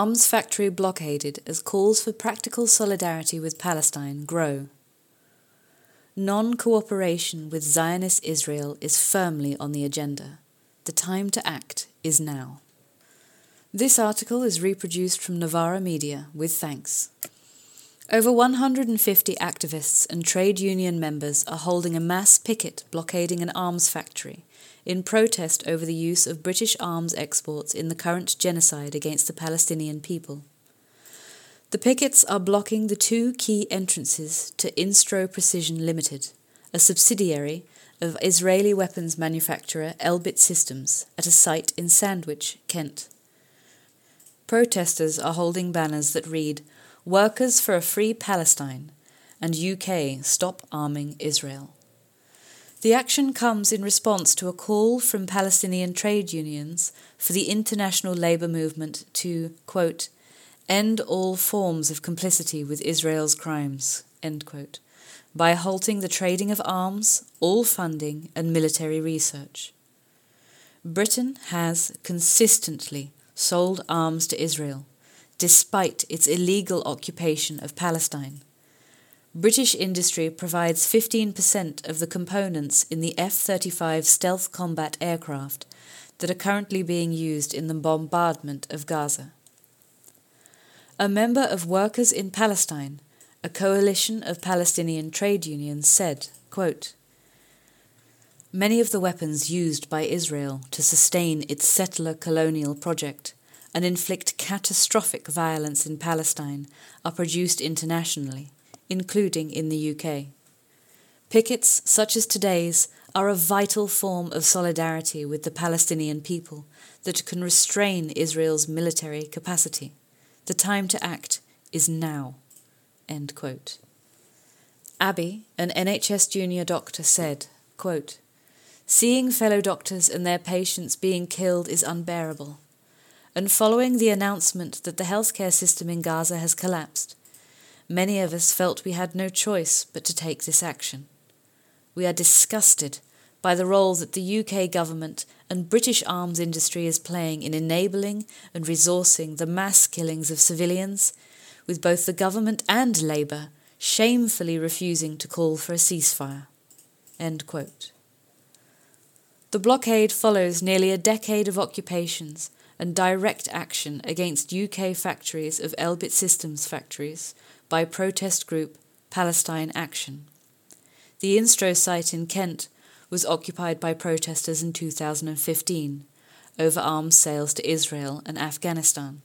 arms factory blockaded as calls for practical solidarity with Palestine grow. Non cooperation with Zionist Israel is firmly on the agenda. The time to act is now. This article is reproduced from Novara Media with thanks. Over 150 activists and trade union members are holding a mass picket blockading an arms factory in protest over the use of British arms exports in the current genocide against the Palestinian people. The pickets are blocking the two key entrances to Instro Precision Limited, a subsidiary of Israeli weapons manufacturer Elbit Systems, at a site in Sandwich, Kent. Protesters are holding banners that read, Workers for a Free Palestine and UK Stop Arming Israel. The action comes in response to a call from Palestinian trade unions for the international labour movement to, quote, end all forms of complicity with Israel's crimes, quote, by halting the trading of arms, all funding, and military research. Britain has consistently sold arms to Israel, despite its illegal occupation of Palestine. British industry provides 15% of the components in the F 35 stealth combat aircraft that are currently being used in the bombardment of Gaza. A member of Workers in Palestine, a coalition of Palestinian trade unions, said, quote, Many of the weapons used by Israel to sustain its settler colonial project and inflict catastrophic violence in Palestine are produced internationally including in the UK. Pickets such as today's are a vital form of solidarity with the Palestinian people that can restrain Israel's military capacity. The time to act is now. Abby, an NHS junior doctor, said, quote, Seeing fellow doctors and their patients being killed is unbearable. And following the announcement that the healthcare system in Gaza has collapsed, Many of us felt we had no choice but to take this action. We are disgusted by the role that the UK government and British arms industry is playing in enabling and resourcing the mass killings of civilians, with both the government and Labour shamefully refusing to call for a ceasefire. The blockade follows nearly a decade of occupations and direct action against UK factories of Elbit Systems factories by protest group Palestine Action. The Instro site in Kent was occupied by protesters in 2015 over arms sales to Israel and Afghanistan.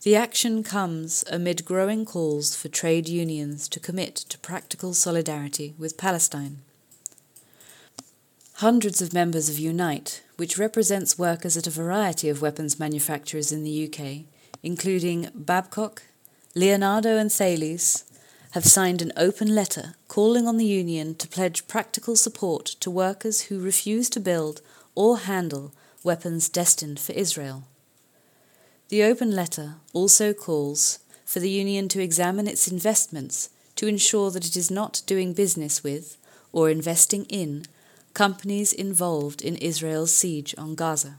The action comes amid growing calls for trade unions to commit to practical solidarity with Palestine. Hundreds of members of Unite, which represents workers at a variety of weapons manufacturers in the UK, including Babcock, Leonardo and Thales have signed an open letter calling on the Union to pledge practical support to workers who refuse to build or handle weapons destined for Israel. The open letter also calls for the Union to examine its investments to ensure that it is not doing business with or investing in companies involved in Israel's siege on Gaza.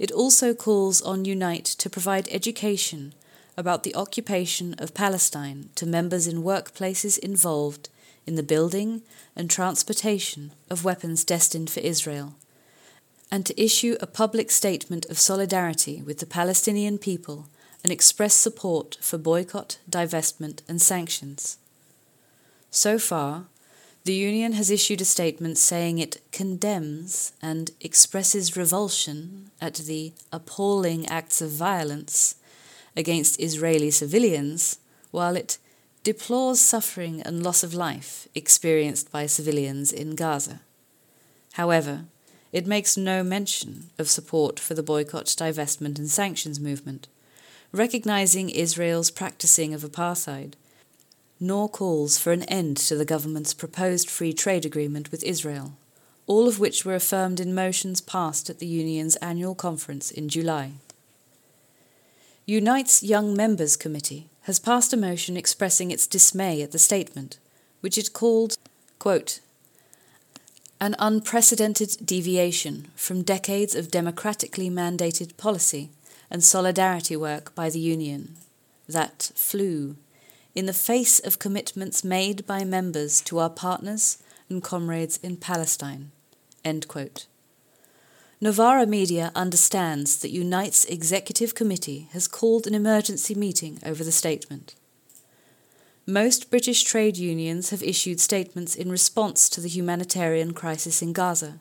It also calls on Unite to provide education about the occupation of Palestine to members in workplaces involved in the building and transportation of weapons destined for Israel, and to issue a public statement of solidarity with the Palestinian people and express support for boycott, divestment, and sanctions. So far, the Union has issued a statement saying it condemns and expresses revulsion at the appalling acts of violence against Israeli civilians, while it deplores suffering and loss of life experienced by civilians in Gaza. However, it makes no mention of support for the boycott, divestment, and sanctions movement, recognizing Israel's practicing of apartheid, nor calls for an end to the government's proposed free trade agreement with Israel, all of which were affirmed in motions passed at the Union's annual conference in July. Unite's Young Members Committee has passed a motion expressing its dismay at the statement, which it called, quote, an unprecedented deviation from decades of democratically mandated policy and solidarity work by the Union, that flew in the face of commitments made by members to our partners and comrades in Palestine. Novara Media understands that Unite's executive committee has called an emergency meeting over the statement. Most British trade unions have issued statements in response to the humanitarian crisis in Gaza.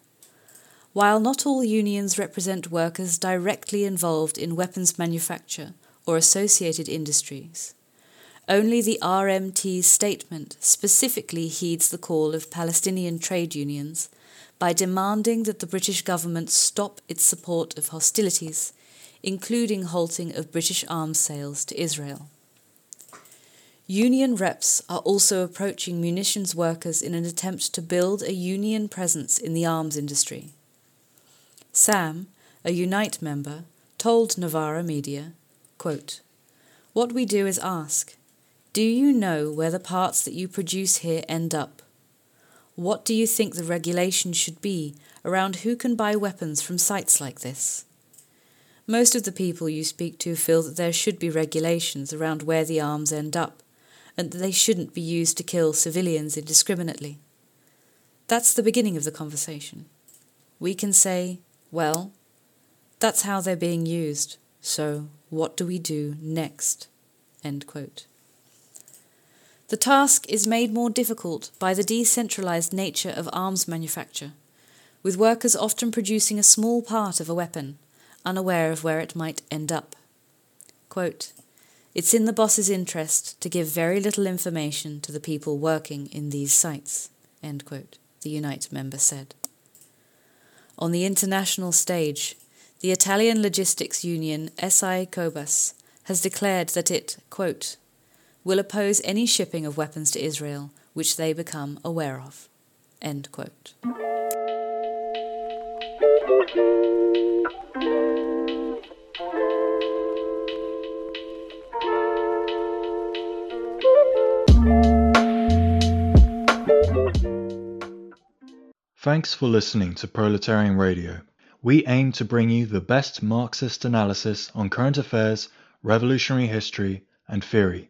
While not all unions represent workers directly involved in weapons manufacture or associated industries, only the RMT's statement specifically heeds the call of Palestinian trade unions by demanding that the British government stop its support of hostilities, including halting of British arms sales to Israel. Union reps are also approaching munitions workers in an attempt to build a union presence in the arms industry. Sam, a Unite member, told Novara Media, quote, What we do is ask, do you know where the parts that you produce here end up? What do you think the regulation should be around who can buy weapons from sites like this? Most of the people you speak to feel that there should be regulations around where the arms end up and that they shouldn't be used to kill civilians indiscriminately. That's the beginning of the conversation. We can say, well, that's how they're being used, so what do we do next? The task is made more difficult by the decentralized nature of arms manufacture, with workers often producing a small part of a weapon, unaware of where it might end up. Quote, it's in the boss's interest to give very little information to the people working in these sites, quote, the Unite member said. On the international stage, the Italian logistics union SI Cobas has declared that it, quote, will oppose any shipping of weapons to Israel which they become aware of. End quote. Thanks for listening to Proletarian Radio. We aim to bring you the best Marxist analysis on current affairs, revolutionary history, and theory.